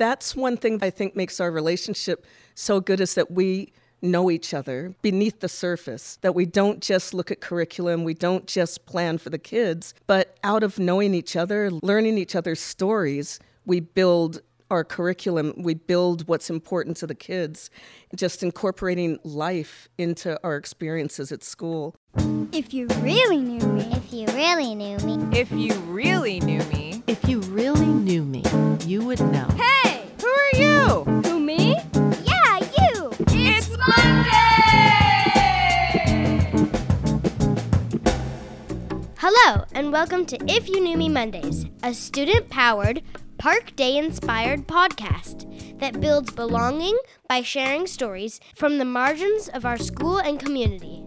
that's one thing I think makes our relationship so good is that we know each other beneath the surface, that we don't just look at curriculum, we don't just plan for the kids, but out of knowing each other, learning each other's stories, we build our curriculum, we build what's important to the kids, just incorporating life into our experiences at school. If you really knew me, If you really knew me, If you really knew me, If you really knew me, you would know. hey, who are you? who me? yeah, you. It's Monday! Hello, and welcome to If You Knew Me Mondays, a student powered, Park Day inspired podcast that builds belonging by sharing stories from the margins of our school and community.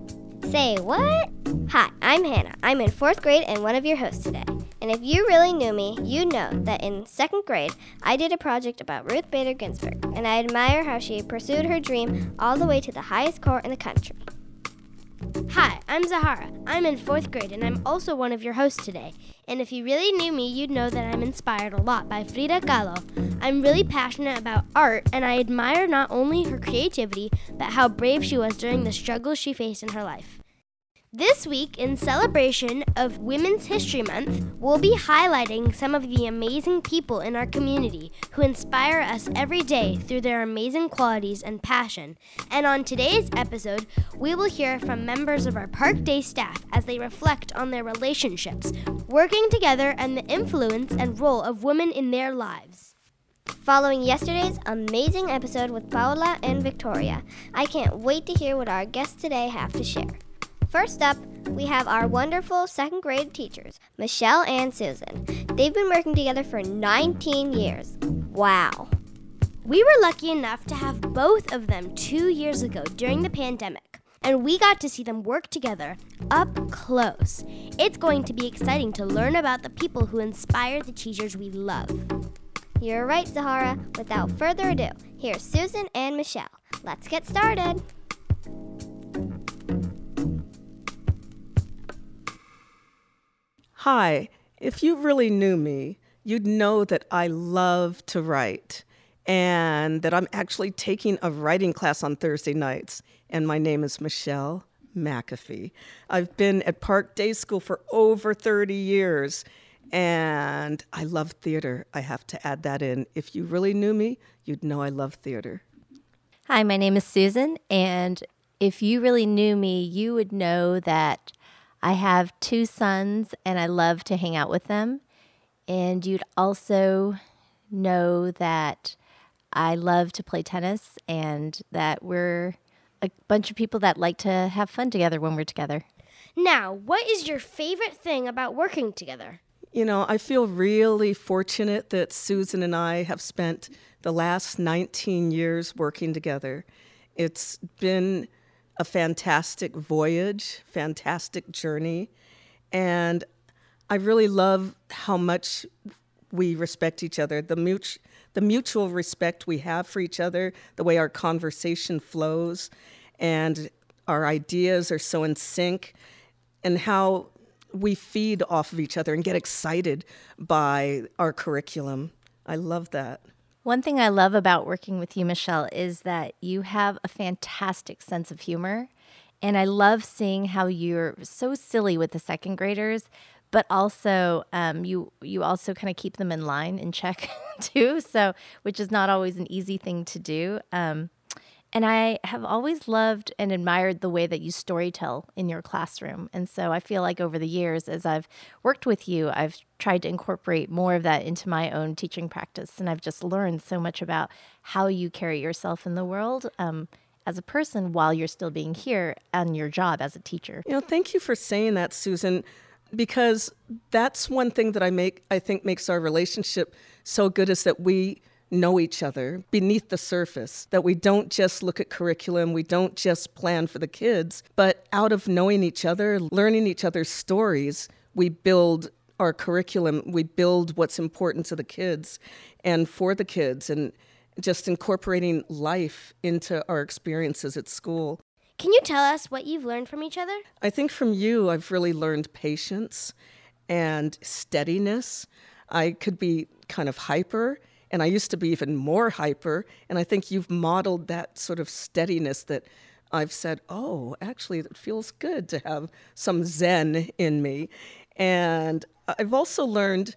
Say what? Hi, I'm Hannah. I'm in fourth grade and one of your hosts today. And if you really knew me, you'd know that in second grade, I did a project about Ruth Bader Ginsburg, and I admire how she pursued her dream all the way to the highest court in the country. Hi, I'm Zahara. I'm in fourth grade, and I'm also one of your hosts today. And if you really knew me, you'd know that I'm inspired a lot by Frida Kahlo. I'm really passionate about art, and I admire not only her creativity, but how brave she was during the struggles she faced in her life. This week, in celebration of Women's History Month, we'll be highlighting some of the amazing people in our community who inspire us every day through their amazing qualities and passion. And on today's episode, we will hear from members of our Park Day staff as they reflect on their relationships, working together, and the influence and role of women in their lives. Following yesterday's amazing episode with Paola and Victoria, I can't wait to hear what our guests today have to share. First up, we have our wonderful second grade teachers, Michelle and Susan. They've been working together for 19 years. Wow. We were lucky enough to have both of them two years ago during the pandemic, and we got to see them work together up close. It's going to be exciting to learn about the people who inspire the teachers we love. You're right, Zahara. Without further ado, here's Susan and Michelle. Let's get started. Hi, if you really knew me, you'd know that I love to write and that I'm actually taking a writing class on Thursday nights. And my name is Michelle McAfee. I've been at Park Day School for over 30 years and I love theater. I have to add that in. If you really knew me, you'd know I love theater. Hi, my name is Susan, and if you really knew me, you would know that I have two sons and I love to hang out with them. And you'd also know that I love to play tennis and that we're a bunch of people that like to have fun together when we're together. Now, what is your favorite thing about working together? You know, I feel really fortunate that Susan and I have spent the last 19 years working together. It's been a fantastic voyage, fantastic journey, and I really love how much we respect each other, the mutual the mutual respect we have for each other, the way our conversation flows, and our ideas are so in sync, and how we feed off of each other and get excited by our curriculum. I love that. One thing I love about working with you, Michelle, is that you have a fantastic sense of humor. And I love seeing how you're so silly with the second graders, but also um, you you also kind of keep them in line in check too. So which is not always an easy thing to do. Um, and I have always loved and admired the way that you storytell in your classroom. And so I feel like over the years, as I've worked with you, I've tried to incorporate more of that into my own teaching practice. And I've just learned so much about how you carry yourself in the world um, as a person while you're still being here on your job as a teacher. You know, thank you for saying that, Susan, because that's one thing that I make I think makes our relationship so good is that we know each other beneath the surface, that we don't just look at curriculum, we don't just plan for the kids, but out of knowing each other, learning each other's stories, we build our curriculum, we build what's important to the kids and for the kids, and just incorporating life into our experiences at school. Can you tell us what you've learned from each other? I think from you, I've really learned patience and steadiness. I could be kind of hyper And I used to be even more hyper. And I think you've modeled that sort of steadiness that I've said, oh, actually, it feels good to have some zen in me. And I've also learned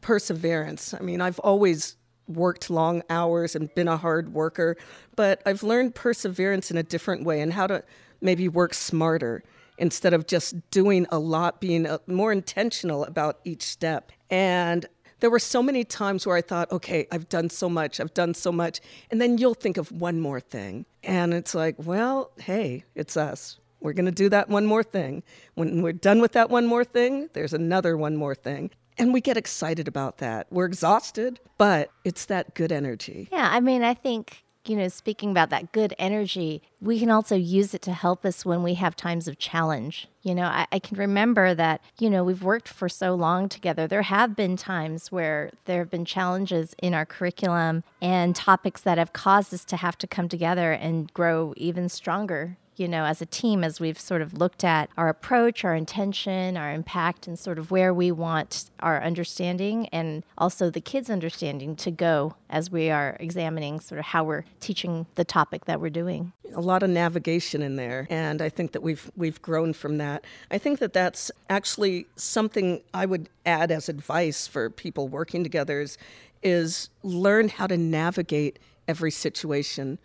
perseverance. I mean, I've always worked long hours and been a hard worker, but I've learned perseverance in a different way and how to maybe work smarter instead of just doing a lot, being uh, more intentional about each step. And there were so many times where I thought, okay, I've done so much, I've done so much. And then you'll think of one more thing. And it's like, well, hey, it's us. We're going to do that one more thing. When we're done with that one more thing, there's another one more thing. And we get excited about that. We're exhausted, but it's that good energy. Yeah, I mean, I think you know, speaking about that good energy, we can also use it to help us when we have times of challenge. You know, I, I, can remember that, you know, we've worked for so long together. There have been times where there have been challenges in our curriculum and topics that have caused us to have to come together and grow even stronger you know, as a team, as we've sort of looked at our approach, our intention, our impact, and sort of where we want our understanding and also the kids' understanding to go as we are examining sort of how we're teaching the topic that we're doing. A lot of navigation in there, and I think that we've we've grown from that. I think that that's actually something I would add as advice for people working together is, is learn how to navigate every situation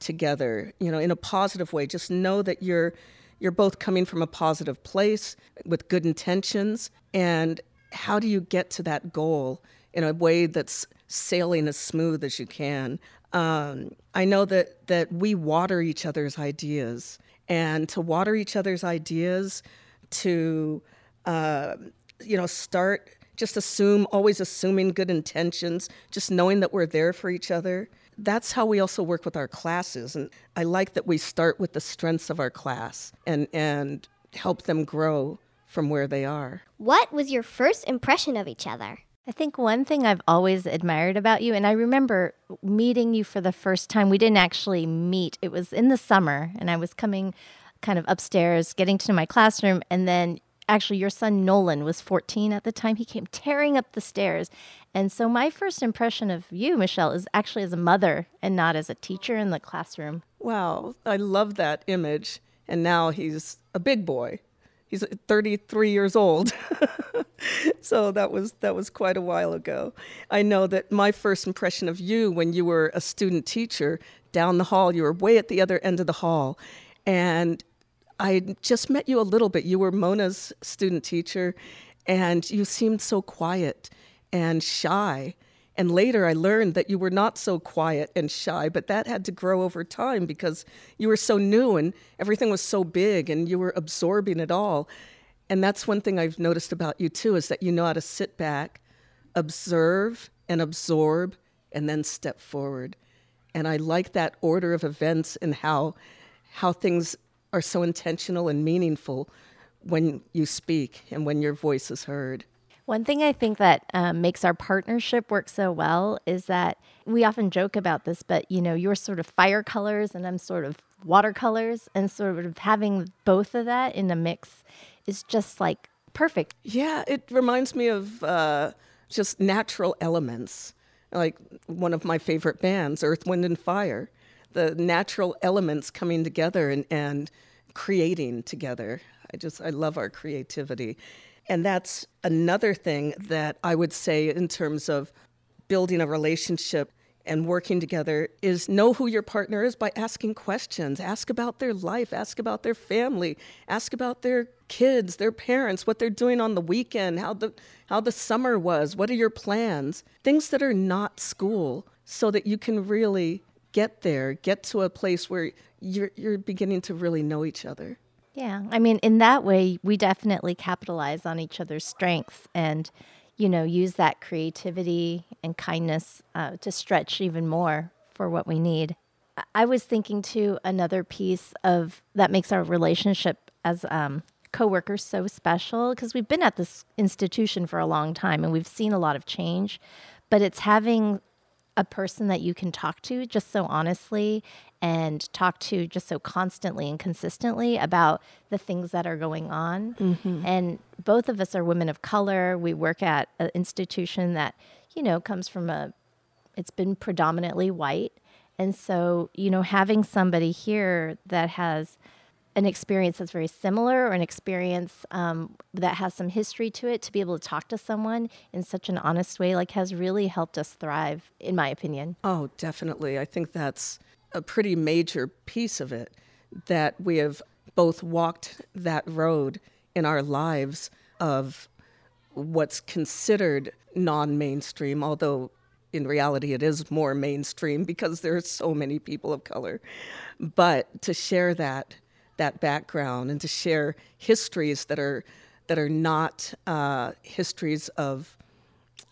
together, you know, in a positive way. Just know that you're you're both coming from a positive place with good intentions. And how do you get to that goal in a way that's sailing as smooth as you can? Um, i know that that we water each other's ideas. And to water each other's ideas to uh, you know start just assume always assuming good intentions just knowing that we're there for each other that's how we also work with our classes. And I like that we start with the strengths of our class and, and help them grow from where they are. What was your first impression of each other? I think one thing I've always admired about you, and I remember meeting you for the first time, we didn't actually meet. It was in the summer, and I was coming kind of upstairs, getting to my classroom, and then actually your son Nolan was 14 at the time. He came tearing up the stairs. And so my first impression of you, Michelle, is actually as a mother and not as a teacher in the classroom. Wow, I love that image. And now he's a big boy. He's 33 years old. so that was that was quite a while ago. I know that my first impression of you when you were a student teacher down the hall, you were way at the other end of the hall. And I just met you a little bit. You were Mona's student teacher, and you seemed so quiet and shy. And later I learned that you were not so quiet and shy, but that had to grow over time because you were so new and everything was so big and you were absorbing it all. And that's one thing I've noticed about you too is that you know how to sit back, observe and absorb, and then step forward. And I like that order of events and how how things are so intentional and meaningful when you speak and when your voice is heard. One thing I think that um, makes our partnership work so well is that we often joke about this, but you know, you're sort of fire colors and I'm sort of watercolors, and sort of having both of that in a mix is just like perfect. Yeah, it reminds me of uh, just natural elements, like one of my favorite bands, Earth, Wind, and Fire the natural elements coming together and, and creating together. I just, I love our creativity. And that's another thing that I would say in terms of building a relationship and working together is know who your partner is by asking questions. Ask about their life, ask about their family, ask about their kids, their parents, what they're doing on the weekend, how the how the summer was, what are your plans? Things that are not school so that you can really get there, get to a place where you're you're beginning to really know each other. Yeah, I mean, in that way, we definitely capitalize on each other's strengths and, you know, use that creativity and kindness uh, to stretch even more for what we need. I was thinking too another piece of that makes our relationship as um, coworkers so special because we've been at this institution for a long time and we've seen a lot of change, but it's having a person that you can talk to just so honestly and talk to just so constantly and consistently about the things that are going on. Mm-hmm. And both of us are women of color. We work at an institution that, you know, comes from a it's been predominantly white. And so, you know, having somebody here that has an experience that's very similar or an experience um, that has some history to it to be able to talk to someone in such an honest way like has really helped us thrive in my opinion Oh, definitely. I think that's a pretty major piece of it that we have both walked that road in our lives of what's considered non mainstream, although in reality it is more mainstream because there are so many people of color. But to share that that background and to share histories that are that are not uh, histories of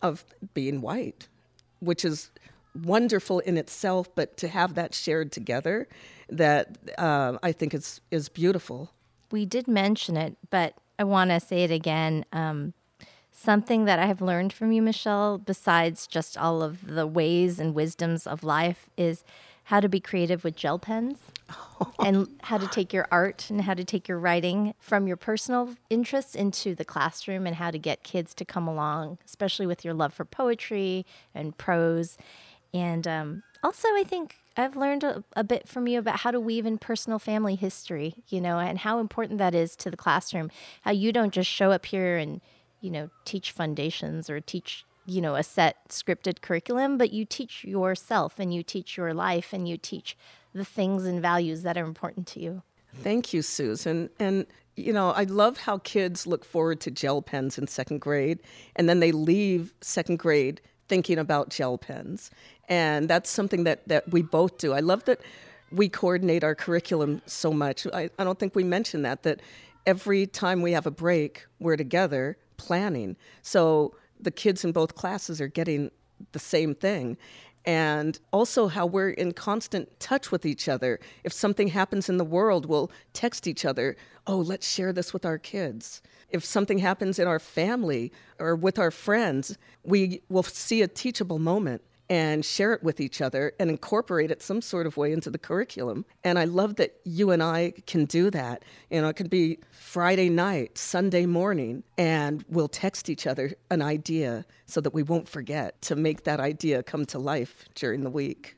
of being white, which is wonderful in itself, but to have that shared together, that uh, I think is is beautiful. we did mention it, but I want to say it again. Um, something that I have learned from you, Michelle, besides just all of the ways and wisdoms of life, is how to be creative with gel pens and how to take your art and how to take your writing from your personal interests into the classroom and how to get kids to come along, especially with your love for poetry and prose. And um, also, I think I've learned a, a bit from you about how to weave in personal family history, you know, and how important that is to the classroom. How you don't just show up here and, you know, teach foundations or teach, you know, a set scripted curriculum, but you teach yourself and you teach your life and you teach the things and values that are important to you. Thank you, Susan. And you know, I love how kids look forward to gel pens in second grade, and then they leave second grade thinking about gel pens. And that's something that, that we both do. I love that we coordinate our curriculum so much. I, I don't think we mentioned that, that every time we have a break, we're together planning. So the kids in both classes are getting the same thing. And also, how we're in constant touch with each other. If something happens in the world, we'll text each other, oh, let's share this with our kids. If something happens in our family or with our friends, we will see a teachable moment and share it with each other and incorporate it some sort of way into the curriculum. And I love that you and I can do that. You know, it could be Friday night, Sunday morning, and we'll text each other an idea so that we won't forget to make that idea come to life during the week.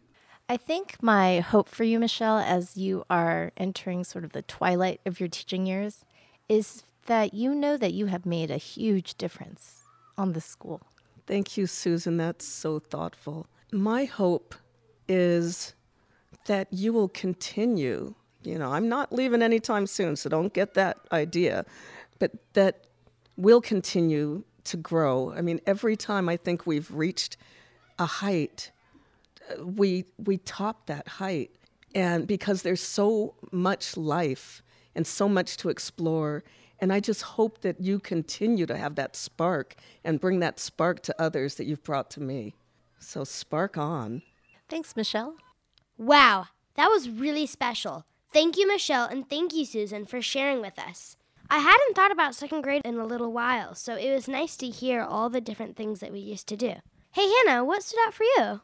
I think my hope for you, Michelle, as you are entering sort of the twilight of your teaching years, is that you know that you have made a huge difference on the school. Thank you, Susan. That's so thoughtful. My hope is that you will continue. You know, I'm not leaving anytime soon, so don't get that idea, but that we'll continue to grow. I mean, every time I think we've reached a height, we we top that height, and because there's so much life and so much to explore. And I just hope that you continue to have that spark and bring that spark to others that you've brought to me. So spark on. Thanks, Michelle. Wow, that was really special. Thank you, Michelle, and thank you, Susan, for sharing with us. I hadn't thought about second grade in a little while, so it was nice to hear all the different things that we used to do. Hey, Hannah, what stood out for you?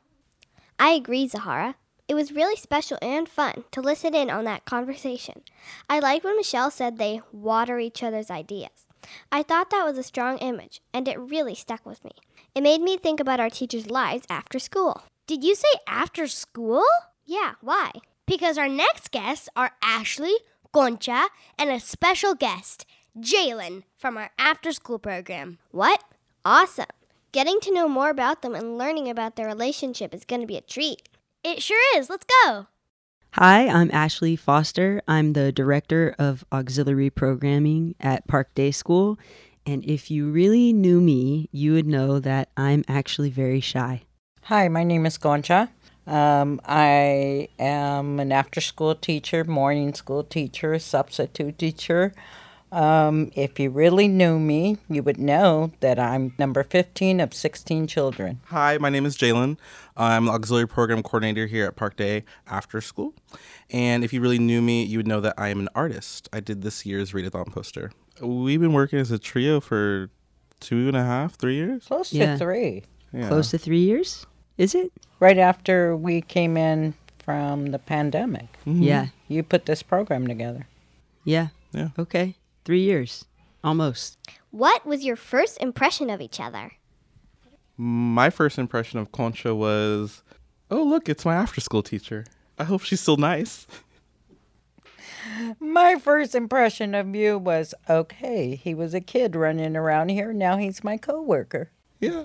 I agree, Zahara. It was really special and fun to listen in on that conversation. I liked when Michelle said they water each other's ideas. I thought that was a strong image, and it really stuck with me. It made me think about our teachers' lives after school. Did you say after school? Yeah, why? Because our next guests are Ashley, Concha, and a special guest, Jalen, from our after school program. What? Awesome. Getting to know more about them and learning about their relationship is going to be a treat. It sure is. Let's go. Hi, I'm Ashley Foster. I'm the Director of Auxiliary Programming at Park Day School. And if you really knew me, you would know that I'm actually very shy. Hi, my name is Concha. Um, I am an after school teacher, morning school teacher, substitute teacher. Um, if you really knew me, you would know that I'm number 15 of 16 children. Hi, my name is Jalen. I'm the auxiliary program coordinator here at Park Day After School. And if you really knew me, you would know that I am an artist. I did this year's readathon poster. We've been working as a trio for two and a half, three years. Close Yeah. to three. Yeah. Close to three years? Is it? Right after we came in from the pandemic, Yeah. you put this program together. Yeah. Yeah. Okay. Three years. Almost. What was your first impression of each other? My first impression of Concha was, oh, look, it's my after school teacher. I hope she's still nice. My first impression of you was okay, he was a kid running around here. Now he's my coworker. Yeah.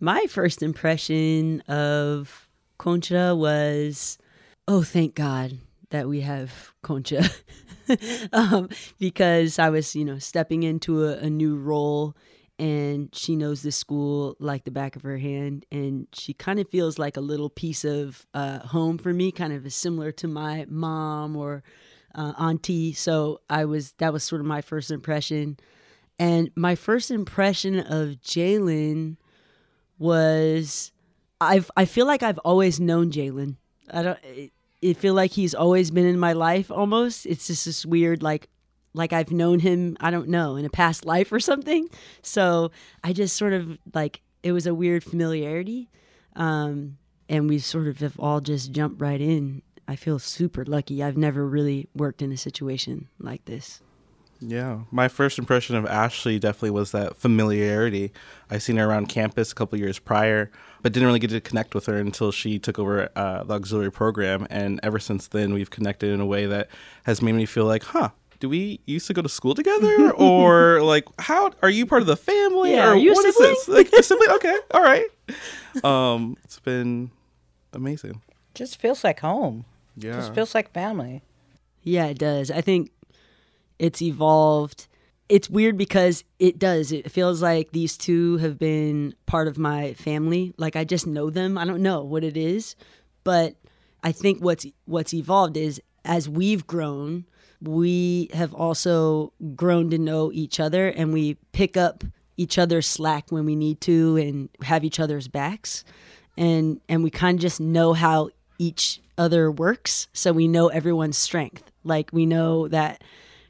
My first impression of Concha was, oh, thank God that we have Concha. um, because I was, you know, stepping into a, a new role and she knows the school like the back of her hand and she kind of feels like a little piece of uh, home for me kind of similar to my mom or uh, auntie so i was that was sort of my first impression and my first impression of jalen was I've I feel like I've always known Jalen. I don't. It, it feel like he's always been in my life. Almost, it's just this weird like like I've known him. I don't know in a past life or something. So I just sort of like it was a weird familiarity, um, and we sort of have all just jumped right in. I feel super lucky. I've never really worked in a situation like this. Yeah, my first impression of Ashley definitely was that familiarity. I seen her around campus a couple years prior, but didn't really get to connect with her until she took over uh, the auxiliary program. And ever since then, we've connected in a way that has made me feel like, huh, do we used to go to school together, or like, how are you part of the family, Yeah, or are you a what is sibling? this? Like a sibling? Okay, all right. Um, it's been amazing. Just feels like home. Yeah, Just feels like family. Yeah, it does. I think it's evolved. It's weird because it does. It feels like these two have been part of my family. Like I just know them. I don't know what it is, but I think what's what's evolved is as we've grown, we have also grown to know each other and we pick up each other's slack when we need to and have each other's backs. And and we kind of just know how each other works, so we know everyone's strength. Like we know that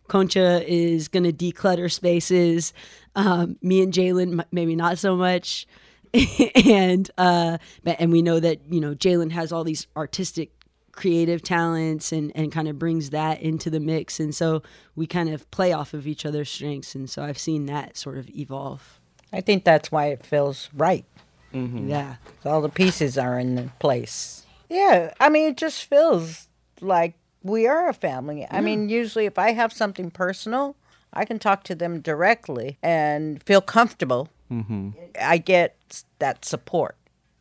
Concha is going to declutter spaces. Um, me and Jalen, maybe not so much. and uh, and we know that you know Jalen has all these artistic, creative talents, and and kind of brings that into the mix. And so we kind of play off of each other's strengths. And so I've seen that sort of evolve. I think that's why it feels right. Yeah. All the pieces are in place. Yeah, I mean, it just feels like we are a family. I mean, usually if I have something personal, I can talk to them directly and feel comfortable. Mm-hmm. I get that support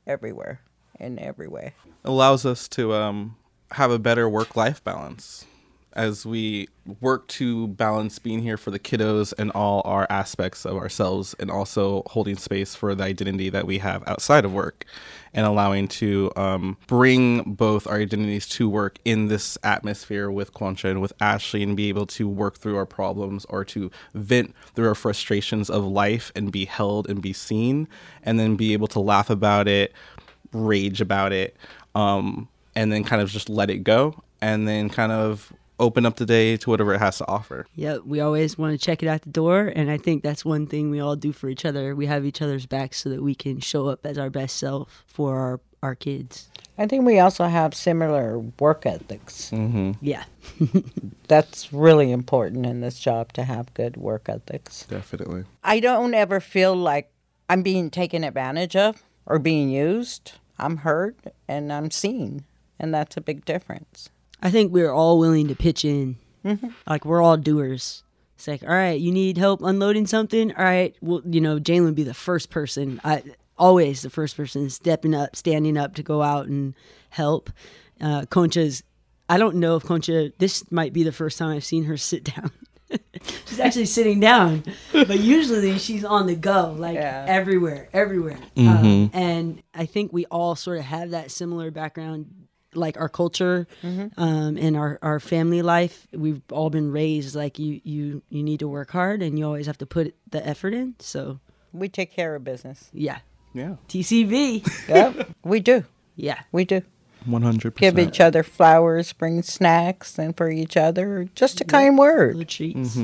everywhere in every way. allows us to um, have a better work life balance as we work to balance being here for the kiddos and all our aspects of ourselves and also holding space for the identity that we have outside of work and allowing to um, bring both our identities to work in this atmosphere with Concha and with Ashley and be able to work through our problems or to vent through our frustrations of life and be held and be seen and then be able to laugh about it rage about it um, and then kind of just let it go and then kind of open up the day to whatever it has to offer. Yeah, we always want to check it out the door, and I think that's one thing we all do for each other. We have each other's backs so that we can show up as our best self for our our kids. I think we also have similar work ethics. Mm-hmm. Yeah, That's really important in this job to have good work ethics. Definitely. I don't ever feel like I'm being taken advantage of or being used. I'm heard and I'm seen, and that's a big difference. I think we're all willing to pitch in. Like we're all doers. It's like, all right, you need help unloading something. All right, well, you know, Jalen would be the first person. I always the first person stepping up, standing up to go out and help. Uh, Concha's. I don't know if Concha. This might be the first time I've seen her sit down. she's actually sitting down, but usually she's on the go, like Yeah. everywhere, everywhere. Um, and I think we all sort of have that similar background, like our culture um, and our, our family life. We've all been raised like you you you need to work hard and you always have to put the effort in. So We take care of business. yeah, Yeah. TCB. Yep, we do. yeah, We do. 100%. Give each other flowers, bring snacks, and for each other, just a kind word. little treats.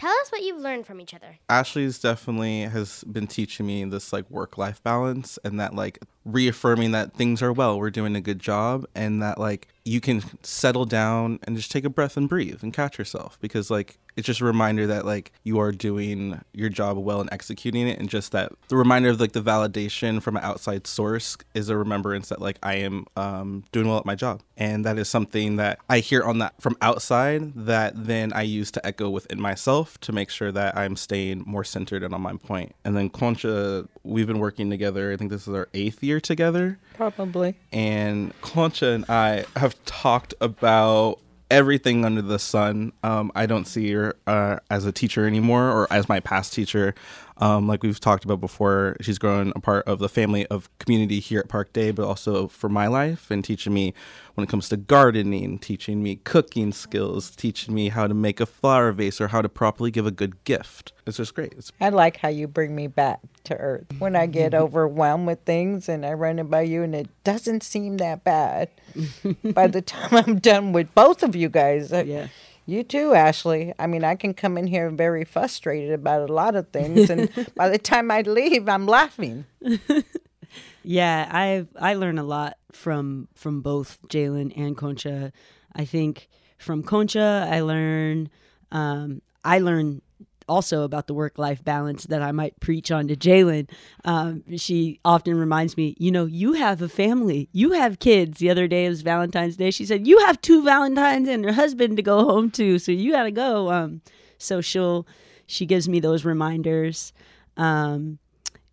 Tell us what you've learned from each other. Ashley's definitely has been teaching me this like work life balance and that like reaffirming that things are well, we're doing a good job and that like you can settle down and just take a breath and breathe and catch yourself because like it's just a reminder that like you are doing your job well and executing it and just that the reminder of like the validation from an outside source is a remembrance that like i am um, doing well at my job. And that is something that i hear on that from outside that then i use to echo within myself to make sure that i'm staying more centered and on my point. And then concha we've been working together i think this is our eighth year together. Probably. and Concha and I have talked about everything under the sun. Um, I don't see her uh, as a teacher anymore or as my past teacher. Um, like we've talked about before, she's grown a part of the family of community here at Park Day, but also for my life and teaching me when it comes to gardening, teaching me cooking skills, teaching me how to make a flower vase or how to properly give a good gift. It's just great. It's I like how you bring me back to earth when I get overwhelmed with things and I run it by you and it doesn't seem that bad. by the time I'm done with both of you guys, Yeah. You too, Ashley. I mean, I can come in here very frustrated about a lot of things, and by the time I leave, I'm laughing. Yeah, I I learn a lot from from both Jalen and Concha. I think from Concha, I learn um, I learn also about the work life balance that I might preach on to Jalen. Um, she often reminds me, you know, you have a family, you have kids. The other day it was Valentine's Day. She said, you have two Valentines and her husband to go home to, so you got to go. Um, so she'll she gives me those reminders. Um,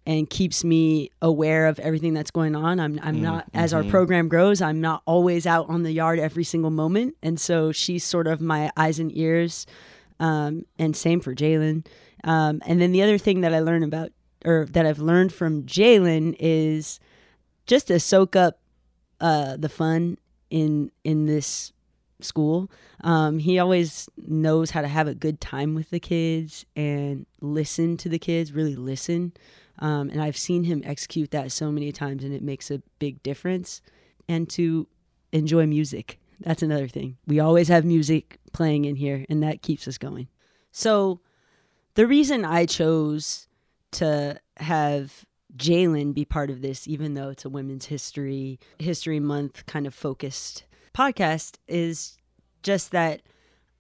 and keeps me aware of everything that's going on. I'm I'm not as our program grows, I'm not always out on the yard every single moment, and so she's sort of my eyes and ears. Um, and same for Jalen. Um, and then the other thing that I learned about, or that I've learned from Jalen, is just to soak up uh, the fun in in this school. Um, he always knows how to have a good time with the kids and listen to the kids, really listen. Um, and I've seen him execute that so many times, and it makes a big difference. And to enjoy music. That's another thing. We always have music playing in here, and that keeps us going. So, the reason I chose to have Jalen be part of this, even though it's a Women's History History Month kind of focused podcast, is just that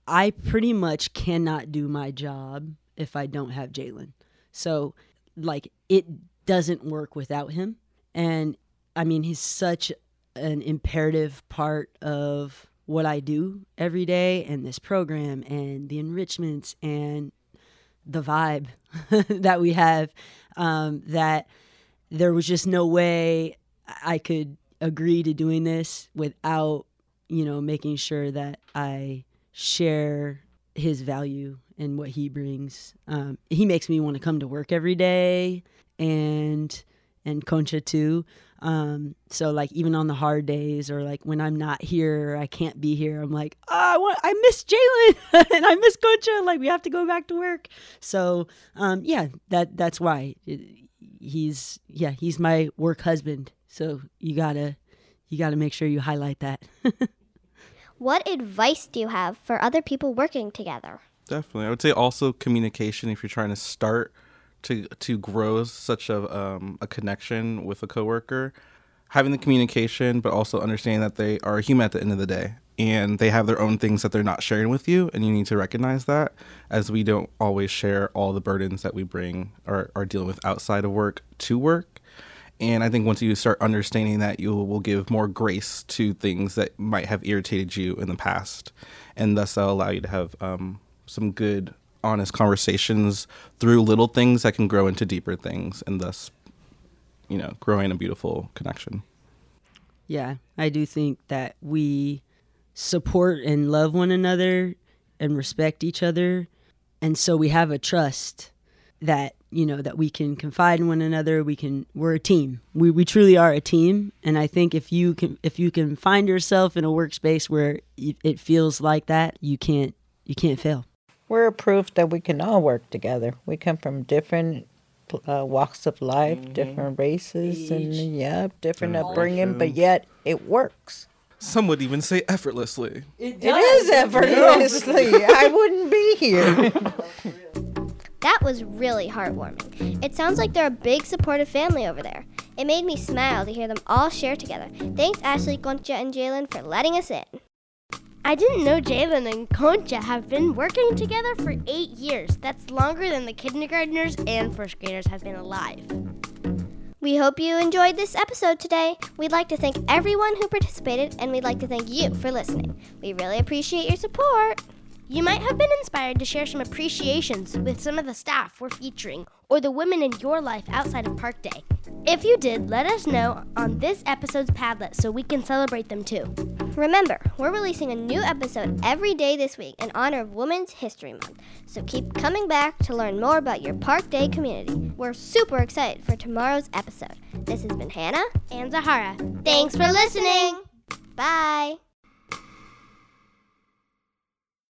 I pretty much cannot do my job if I don't have Jalen. So, like, it doesn't work without him. And I mean, he's such an imperative part of what I do every day and this program and the enrichments and the vibe that we have um, that there was just no way I could agree to doing this without, you know, making sure that I share his value and what he brings. Um, he makes me want to come to work every day and and Concha too. Um, so like even on the hard days or like when I'm not here, or I can't be here. I'm like, oh, I want, I miss Jalen and I miss Concha. Like we have to go back to work. So um, yeah, that that's why he's yeah he's my work husband. So you gotta you gotta make sure you highlight that. What advice do you have for other people working together? Definitely, I would say also communication. If you're trying to start to to grow such a um, a connection with a coworker, having the communication, but also understanding that they are a human at the end of the day, and they have their own things that they're not sharing with you, and you need to recognize that, as we don't always share all the burdens that we bring or are dealing with outside of work to work. And I think once you start understanding that, you will give more grace to things that might have irritated you in the past. And thus, that'll allow you to have um, some good, honest conversations through little things that can grow into deeper things. And thus, you know, growing a beautiful connection. Yeah, I do think that we support and love one another and respect each other. And so we have a trust that, you know, that we can confide in one another. We can we're a team. We we truly are a team. And I think if you can if you can find yourself in a workspace where it it feels like that, you can't you can't fail. We're a proof that we can all work together. We come from different uh, walks of life, different races, and yeah, different upbringing, but yet it works. Some would even say effortlessly. It is effortlessly. I wouldn't be here. That was really heartwarming. It sounds like they're a big supportive family over there. It made me smile to hear them all share together. Thanks, Ashley, Concha, and Jalen, for letting us in. I didn't know Jalen and Concha have been working together for eight years. That's longer than the kindergartners and first graders have been alive. We hope you enjoyed this episode today. We'd like to thank everyone who participated, and we'd like to thank you for listening. We really appreciate your support. You might have been inspired to share some appreciations with some of the staff we're featuring or the women in your life outside of Park Day. If you did, let us know on this episode's Padlet so we can celebrate them too. Remember, we're releasing a new episode every day this week in honor of Women's History Month. So keep coming back to learn more about your Park Day community. We're super excited for tomorrow's episode. This has been Hannah and Zahara. Thanks for listening. Bye.